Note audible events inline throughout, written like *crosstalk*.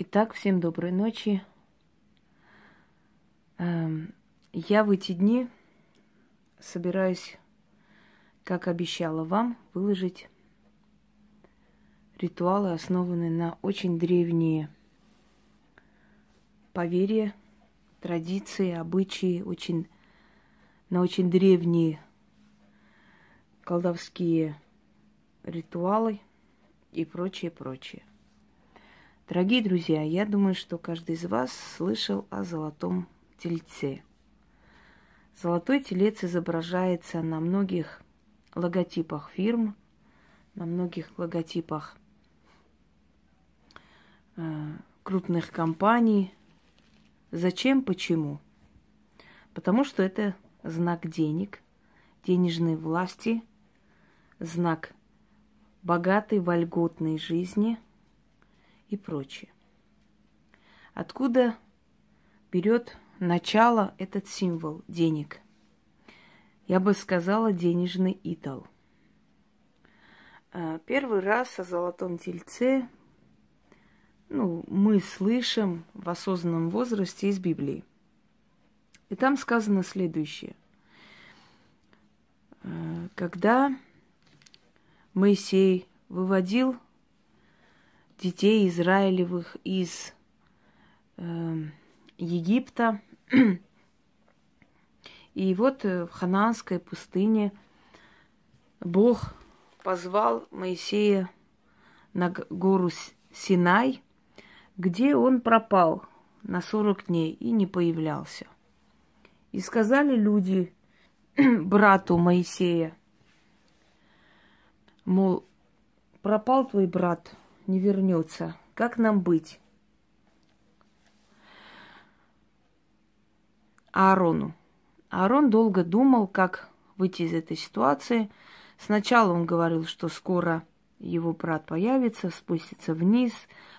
Итак, всем доброй ночи. Эм, я в эти дни собираюсь, как обещала вам, выложить ритуалы, основанные на очень древние поверья, традиции, обычаи, очень, на очень древние колдовские ритуалы и прочее, прочее. Дорогие друзья, я думаю, что каждый из вас слышал о золотом тельце. Золотой телец изображается на многих логотипах фирм, на многих логотипах э, крупных компаний. Зачем? Почему? Потому что это знак денег, денежной власти, знак богатой, вольготной жизни – и прочее. Откуда берет начало этот символ денег? Я бы сказала денежный идол. А, первый раз о золотом тельце ну, мы слышим в осознанном возрасте из Библии. И там сказано следующее. А, когда Моисей выводил детей Израилевых из э, Египта. И вот э, в Ханаанской пустыне Бог позвал Моисея на гору Синай, где он пропал на 40 дней и не появлялся. И сказали люди *clears throat* брату Моисея, мол, пропал твой брат – не вернется. Как нам быть? Аарону. Аарон долго думал, как выйти из этой ситуации. Сначала он говорил, что скоро его брат появится, спустится вниз,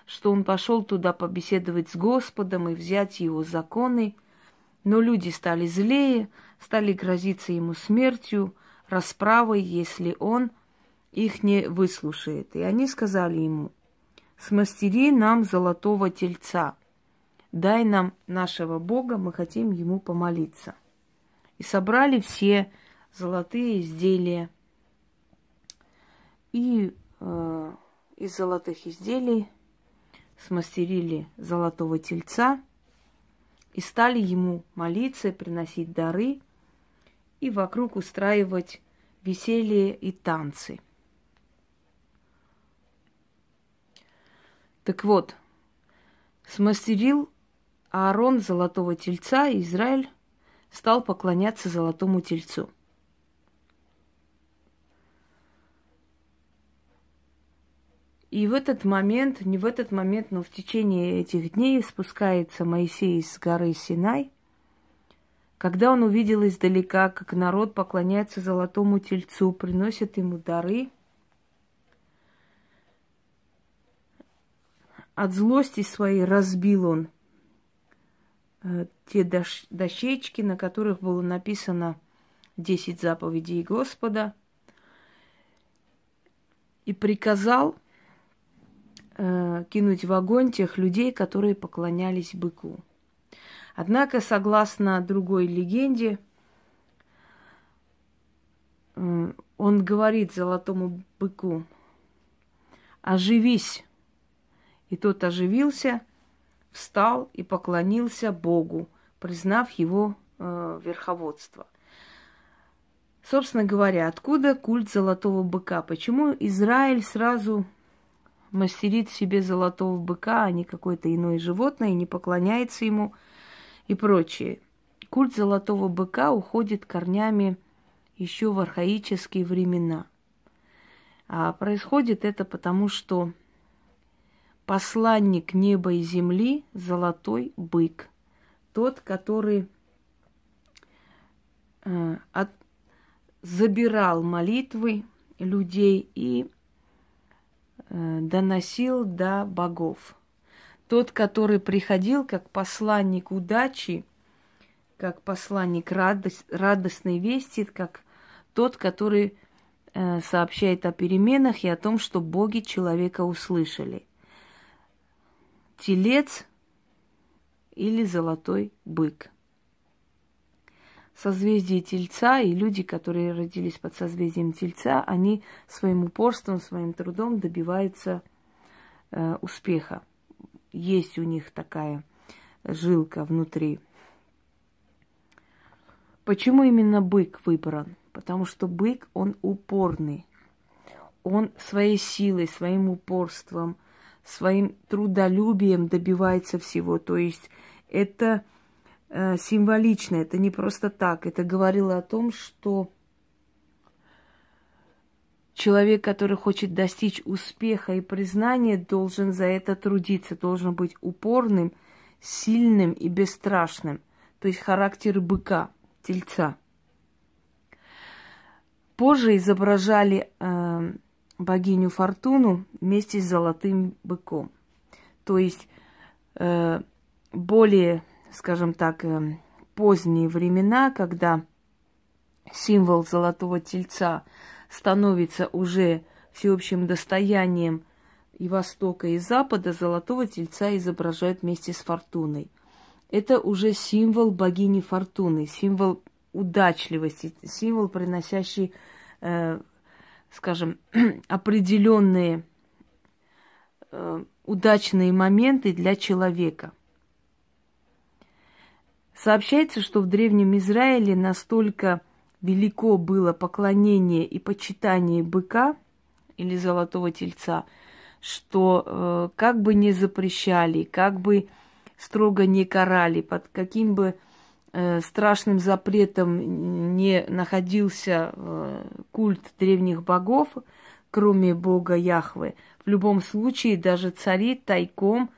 что он пошел туда побеседовать с Господом и взять его законы. Но люди стали злее, стали грозиться ему смертью, расправой, если он их не выслушает. И они сказали ему, смастери нам золотого тельца, дай нам нашего Бога, мы хотим ему помолиться. И собрали все золотые изделия. И э, из золотых изделий смастерили золотого тельца и стали ему молиться, приносить дары и вокруг устраивать веселье и танцы – Так вот, смастерил Аарон золотого тельца, и Израиль стал поклоняться золотому тельцу. И в этот момент, не в этот момент, но в течение этих дней спускается Моисей с горы Синай, когда он увидел издалека, как народ поклоняется золотому тельцу, приносит ему дары – От злости своей разбил он э, те дощечки, на которых было написано десять заповедей Господа, и приказал э, кинуть в огонь тех людей, которые поклонялись быку. Однако, согласно другой легенде, э, он говорит золотому быку, оживись, и тот оживился, встал и поклонился Богу, признав его э, верховодство. Собственно говоря, откуда культ золотого быка? Почему Израиль сразу мастерит себе золотого быка, а не какое-то иное животное, и не поклоняется ему и прочее? Культ золотого быка уходит корнями еще в архаические времена. А происходит это потому, что посланник неба и земли, золотой бык, тот, который э, от, забирал молитвы людей и э, доносил до богов. Тот, который приходил как посланник удачи, как посланник радость, радостной вести, как тот, который э, сообщает о переменах и о том, что боги человека услышали. Телец или золотой бык. Созвездие Тельца и люди, которые родились под созвездием Тельца, они своим упорством, своим трудом добиваются э, успеха. Есть у них такая жилка внутри. Почему именно бык выбран? Потому что бык, он упорный. Он своей силой, своим упорством, своим трудолюбием добивается всего. То есть это э, символично, это не просто так. Это говорило о том, что человек, который хочет достичь успеха и признания, должен за это трудиться, должен быть упорным, сильным и бесстрашным. То есть характер быка, тельца. Позже изображали э, богиню Фортуну вместе с золотым быком. То есть э, более, скажем так, э, поздние времена, когда символ золотого тельца становится уже всеобщим достоянием и Востока, и Запада, золотого тельца изображают вместе с Фортуной. Это уже символ богини Фортуны, символ удачливости, символ, приносящий э, скажем, *clears throat* определенные э, удачные моменты для человека. Сообщается, что в Древнем Израиле настолько велико было поклонение и почитание быка или золотого тельца, что э, как бы не запрещали, как бы строго не карали, под каким бы страшным запретом не находился э, культ древних богов, кроме бога Яхвы. В любом случае, даже цари тайком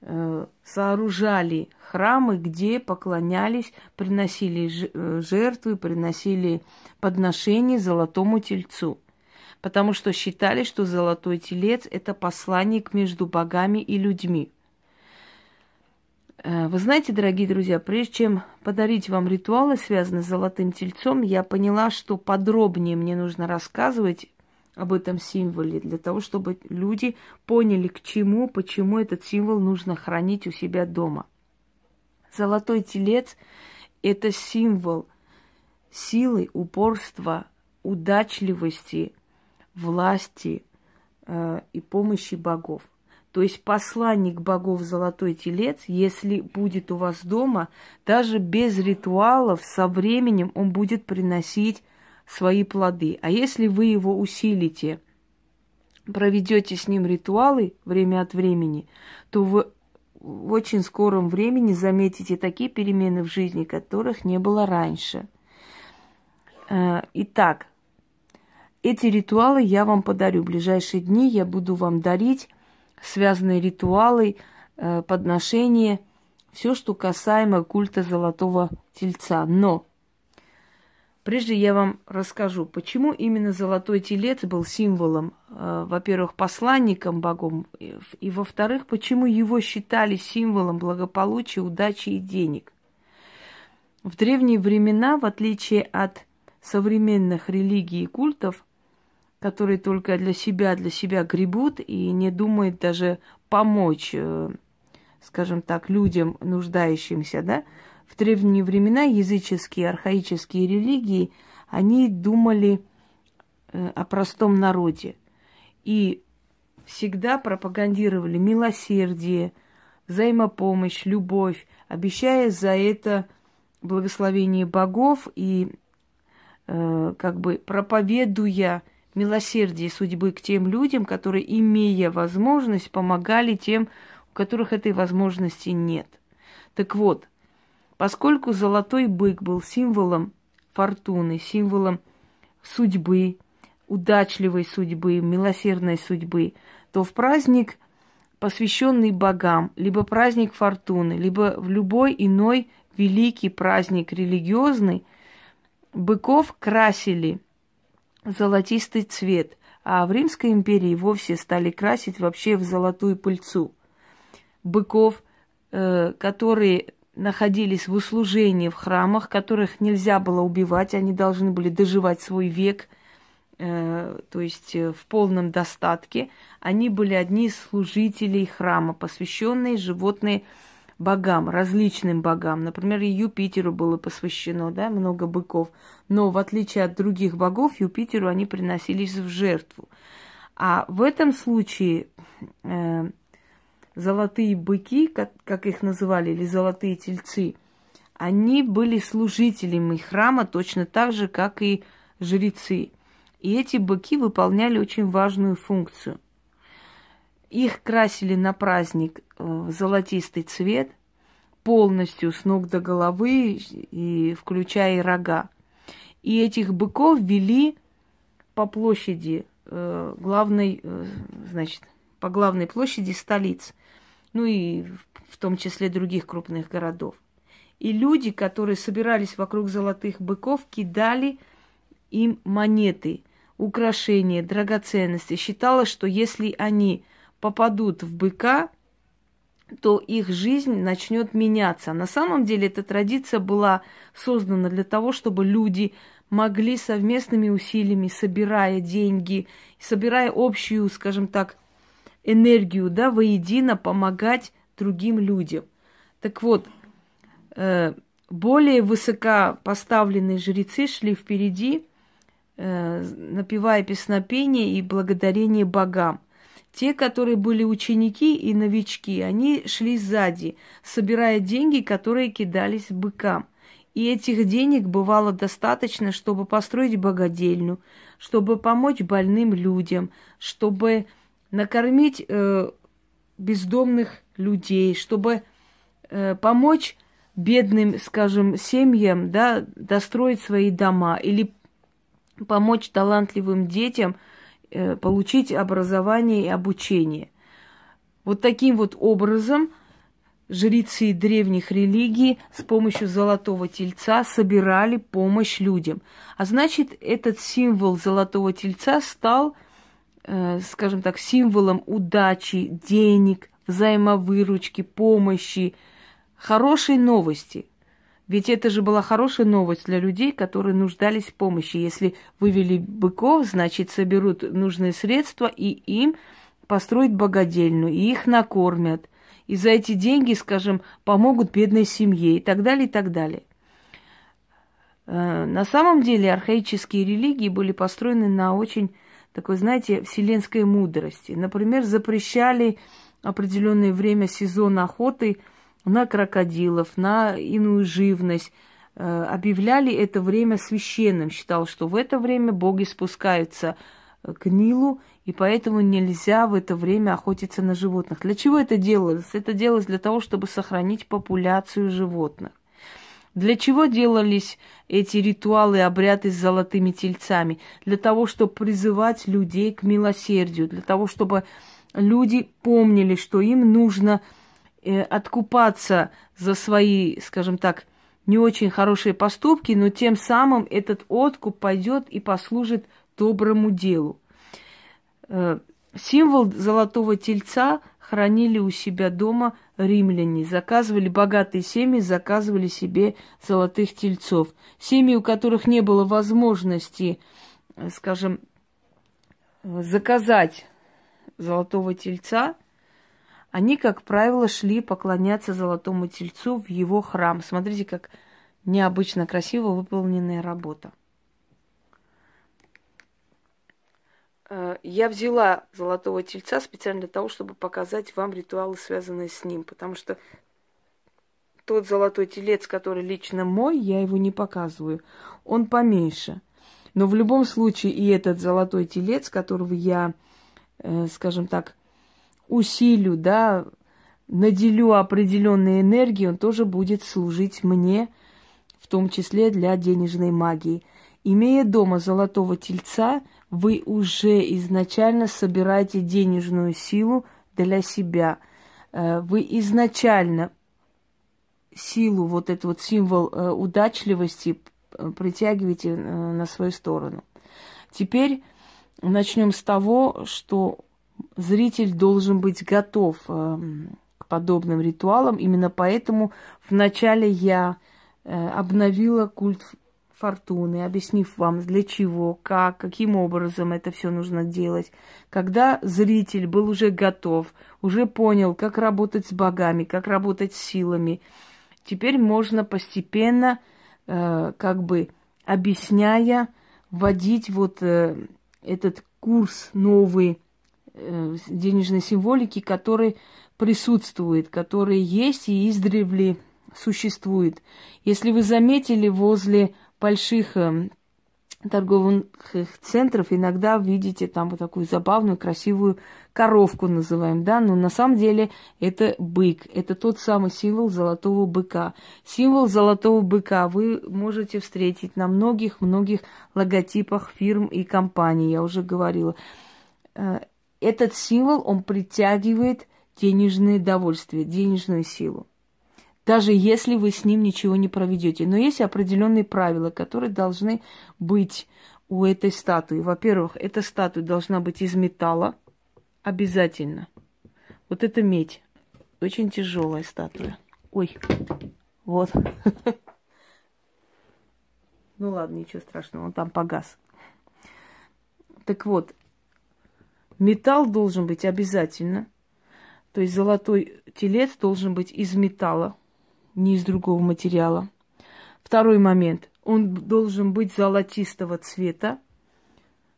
э, сооружали храмы, где поклонялись, приносили жертвы, приносили подношения золотому тельцу. Потому что считали, что золотой телец – это посланник между богами и людьми – Э, вы знаете, дорогие друзья, прежде чем подарить вам ритуалы, связанные с золотым тельцом, я поняла, что подробнее мне нужно рассказывать об этом символе, для того, чтобы люди поняли, к чему, почему этот символ нужно хранить у себя дома. Золотой телец – это символ силы, упорства, удачливости, власти э, и помощи богов – то есть посланник богов Золотой Телец, если будет у вас дома, даже без ритуалов, со временем он будет приносить свои плоды. А если вы его усилите, проведете с ним ритуалы время от времени, то вы в очень скором времени заметите такие перемены в жизни, которых не было раньше. Э, итак, эти ритуалы я вам подарю. В ближайшие дни я буду вам дарить связанные ритуалы, э, подношения, все, что касаемо культа золотого тельца. Но прежде я вам расскажу, почему именно золотой телец был символом, э, во-первых, посланником богом, и, во-вторых, почему его считали символом благополучия, удачи и денег. В древние времена, в отличие от современных религий и культов, которые только для себя, для себя гребут и не думают даже помочь, э, скажем так, людям, нуждающимся, да. В древние времена языческие, архаические религии, они думали э, о простом народе. И всегда пропагандировали милосердие, взаимопомощь, любовь, обещая за это благословение богов и э, как бы проповедуя милосердие судьбы к тем людям, которые, имея возможность, помогали тем, у которых этой возможности нет. Так вот, поскольку золотой бык был символом фортуны, символом судьбы, удачливой судьбы, милосердной судьбы, то в праздник, посвященный богам, либо праздник фортуны, либо в любой иной великий праздник религиозный, быков красили – золотистый цвет, а в Римской империи вовсе стали красить вообще в золотую пыльцу. Быков, э, которые находились в услужении в храмах, которых нельзя было убивать, они должны были доживать свой век э, то есть э, в полном достатке. Они были одни из служителей храма, посвященные животные богам, различным богам. Например, Юпитеру было посвящено, да, много быков. Но в отличие от других богов, Юпитеру они приносились в жертву. А в этом случае э, золотые быки, как, как их называли, или золотые тельцы, они были служителями храма точно так же, как и жрецы. И эти быки выполняли очень важную функцию. Их красили на праздник э, в золотистый цвет, полностью с ног до головы, и включая и рога. И этих быков вели по площади э, главной, э, значит, по главной площади столиц, ну и в том числе других крупных городов. И люди, которые собирались вокруг золотых быков, кидали им монеты, украшения, драгоценности. Считалось, что если они попадут в быка, то их жизнь начнет меняться. На самом деле эта традиция была создана для того, чтобы люди могли совместными усилиями, собирая деньги, собирая общую, скажем так, энергию, да, воедино помогать другим людям. Так вот, э, более высокопоставленные жрецы шли впереди, э, напевая песнопения и благодарение богам. Те, которые были ученики и новички, они шли сзади, собирая деньги, которые кидались быкам. И этих денег бывало достаточно, чтобы построить богадельню, чтобы помочь больным людям, чтобы накормить э, бездомных людей, чтобы э, помочь бедным, скажем, семьям, да, достроить свои дома или помочь талантливым детям получить образование и обучение. Вот таким вот образом жрецы древних религий с помощью золотого тельца собирали помощь людям. А значит, этот символ золотого тельца стал, э, скажем так, символом удачи, денег, взаимовыручки, помощи, хорошей новости. Ведь это же была хорошая новость для людей, которые нуждались в помощи. Если вывели быков, значит, соберут нужные средства и им построят богадельную, и их накормят. И за эти деньги, скажем, помогут бедной семье и так далее, и так далее. Э, на самом деле архаические религии были построены на очень такой, знаете, вселенской мудрости. Например, запрещали определенное время сезон охоты – на крокодилов, на иную живность. Э, объявляли это время священным. Считал, что в это время боги спускаются э, к Нилу, и поэтому нельзя в это время охотиться на животных. Для чего это делалось? Это делалось для того, чтобы сохранить популяцию животных. Для чего делались эти ритуалы, обряды с золотыми тельцами? Для того, чтобы призывать людей к милосердию, для того, чтобы люди помнили, что им нужно откупаться за свои, скажем так, не очень хорошие поступки, но тем самым этот откуп пойдет и послужит доброму делу. Э, символ золотого тельца хранили у себя дома римляне. Заказывали богатые семьи, заказывали себе золотых тельцов. Семьи, у которых не было возможности, э, скажем, заказать золотого тельца – они, как правило, шли поклоняться золотому тельцу в его храм. Смотрите, как необычно красиво выполненная работа. Э, я взяла золотого тельца специально для того, чтобы показать вам ритуалы, связанные с ним, потому что тот золотой телец, который лично мой, я его не показываю, он поменьше. Но в любом случае и этот золотой телец, которого я, э, скажем так, усилю, да, наделю определенной энергией, он тоже будет служить мне, в том числе для денежной магии. Имея дома золотого тельца, вы уже изначально собираете денежную силу для себя. Э, вы изначально силу, вот этот вот символ э, удачливости притягиваете э, на свою сторону. Теперь начнем с того, что зритель должен быть готов э, к подобным ритуалам. Именно поэтому вначале я э, обновила культ фортуны, объяснив вам, для чего, как, каким образом это все нужно делать. Когда зритель был уже готов, уже понял, как работать с богами, как работать с силами, теперь можно постепенно, э, как бы объясняя, вводить вот э, этот курс новый денежной символики, который присутствует, который есть и издревле существует. Если вы заметили, возле больших э, торговых центров иногда видите там вот такую забавную, красивую коровку называем, да, но на самом деле это бык, это тот самый символ золотого быка. Символ золотого быка вы можете встретить на многих-многих логотипах фирм и компаний, я уже говорила. Этот символ, он притягивает денежное довольствие, денежную силу даже если вы с ним ничего не проведете. Но есть определенные правила, которые должны быть у этой статуи. Во-первых, эта статуя должна быть из металла обязательно. Вот это медь. Очень тяжелая статуя. Ой, вот. *laughs* Ну ладно, ничего страшного, он там погас. Так вот, металл должен быть обязательно. То есть золотой телец должен быть из металла не из другого материала. Второй момент. Он должен быть золотистого цвета,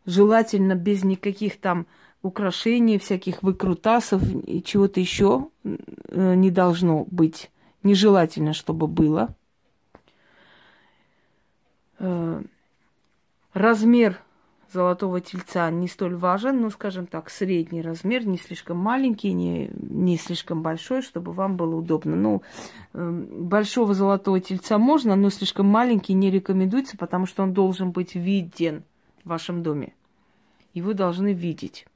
желательно без никаких там украшений, всяких выкрутасов и чего-то еще э, не должно быть. Нежелательно, чтобы было. Э, размер золотого тельца не столь важен, но, скажем так, средний размер, не слишком маленький, не, не слишком большой, чтобы вам было удобно. Ну, эм, большого золотого тельца можно, но слишком маленький не рекомендуется, потому что он должен быть виден в вашем доме. Его должны видеть.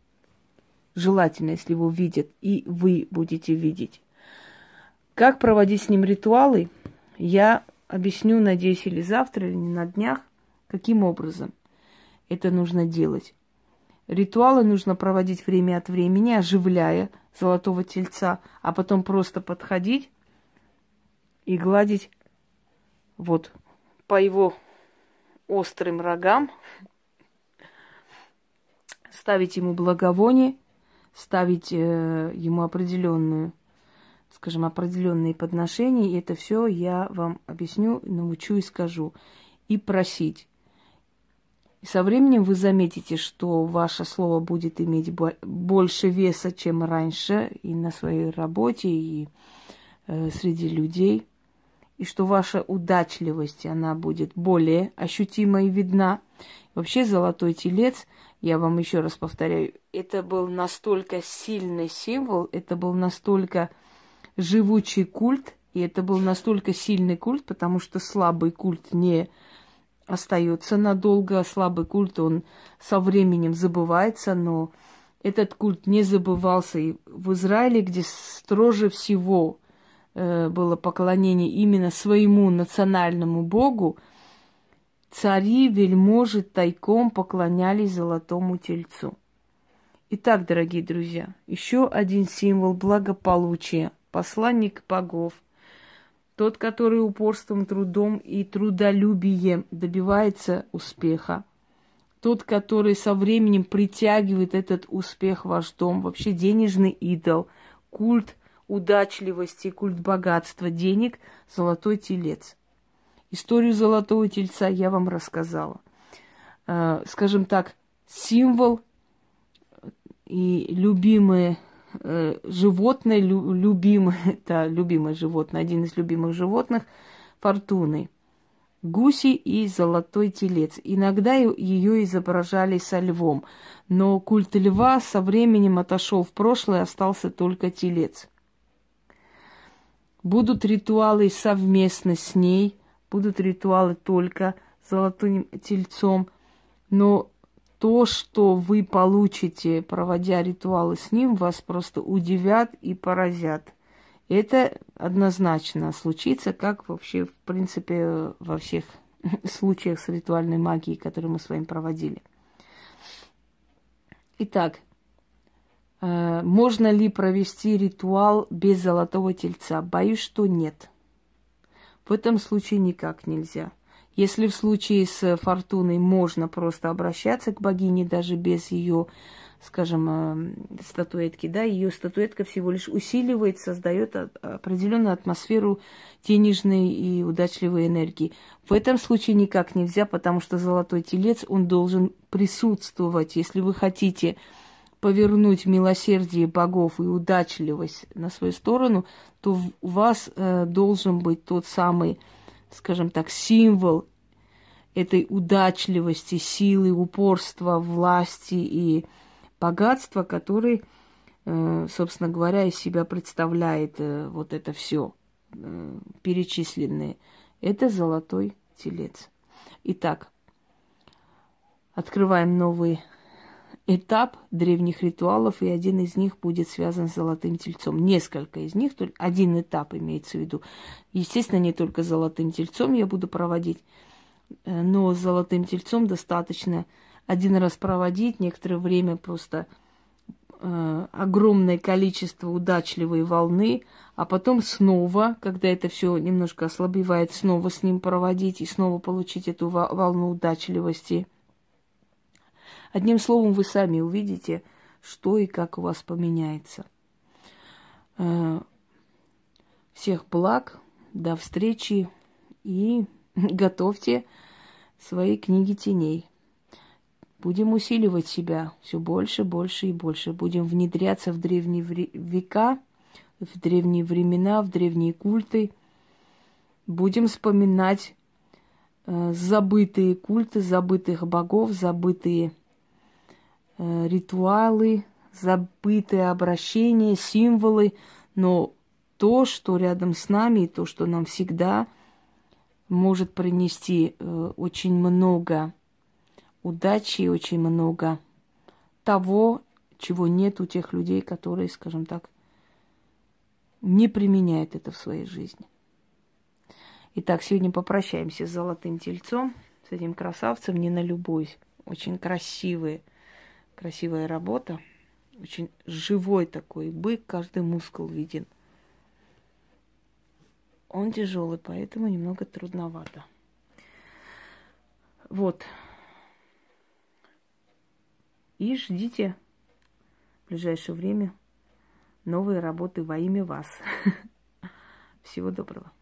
Желательно, если его видят, и вы будете видеть. Как проводить с ним ритуалы, я объясню, надеюсь, или завтра, или на днях, каким образом – это нужно делать. Ритуалы нужно проводить время от времени, оживляя золотого тельца, а потом просто подходить и гладить вот по его острым рогам, ставить ему благовоние, ставить э, ему определенную, скажем, определенные подношения. И это все я вам объясню, научу и скажу. И просить. И со временем вы заметите, что ваше слово будет иметь больше веса, чем раньше, и на своей работе, и э, среди людей, и что ваша удачливость, она будет более ощутима и видна. Вообще золотой телец, я вам еще раз повторяю, это был настолько сильный символ, это был настолько живучий культ, и это был настолько сильный культ, потому что слабый культ не остается надолго. Слабый культ, он со временем забывается, но этот культ не забывался и в Израиле, где строже всего э, было поклонение именно своему национальному богу, цари, вельможи тайком поклонялись золотому тельцу. Итак, дорогие друзья, еще один символ благополучия, посланник богов – тот, который упорством, трудом и трудолюбием добивается успеха. Тот, который со временем притягивает этот успех в ваш дом. Вообще денежный идол, культ удачливости, культ богатства, денег, золотой телец. Историю золотого тельца я вам рассказала. Э, скажем так, символ и любимые животное, лю, любимое, *laughs* да, любимое животное, один из любимых животных, фортуны. Гуси и золотой телец. Иногда ее изображали со львом, но культ льва со временем отошел в прошлое, остался только телец. Будут ритуалы совместно с ней, будут ритуалы только золотым тельцом, но то, что вы получите, проводя ритуалы с ним, вас просто удивят и поразят. Это однозначно случится, как вообще, в принципе, во всех *laughs* случаях с ритуальной магией, которые мы с вами проводили. Итак, э, можно ли провести ритуал без золотого тельца? Боюсь, что нет. В этом случае никак нельзя. Если в случае с фортуной можно просто обращаться к богине даже без ее, скажем, э, статуэтки, да, ее статуэтка всего лишь усиливает, создает определенную атмосферу денежной и удачливой энергии. В этом случае никак нельзя, потому что золотой телец, он должен присутствовать. Если вы хотите повернуть милосердие богов и удачливость на свою сторону, то у вас э, должен быть тот самый, скажем так, символ этой удачливости, силы, упорства, власти и богатства, который, э, собственно говоря, из себя представляет э, вот это все э, перечисленное. Это золотой телец. Итак, открываем новый этап древних ритуалов, и один из них будет связан с золотым тельцом. Несколько из них, один этап имеется в виду. Естественно, не только золотым тельцом я буду проводить, э, но с золотым тельцом достаточно один раз проводить, некоторое время просто э, огромное количество удачливой волны, а потом снова, когда это все немножко ослабевает, снова с ним проводить и снова получить эту волну удачливости – Одним словом, вы сами увидите, что и как у вас поменяется. Э, всех благ, до встречи и *laughs* готовьте свои книги теней. Будем усиливать себя все больше, больше и больше. Будем внедряться в древние века, в древние времена, в древние культы. Будем вспоминать э, забытые культы, забытых богов, забытые ритуалы, забытые обращения, символы, но то, что рядом с нами, и то, что нам всегда может принести э, очень много удачи, очень много того, чего нет у тех людей, которые, скажем так, не применяют это в своей жизни. Итак, сегодня попрощаемся с золотым тельцом, с этим красавцем, не на любой, очень красивый Красивая работа. Очень живой такой бык, каждый мускул виден. Он тяжелый, поэтому немного трудновато. Вот. И ждите в ближайшее время новые работы во имя вас. *laughs* Всего доброго.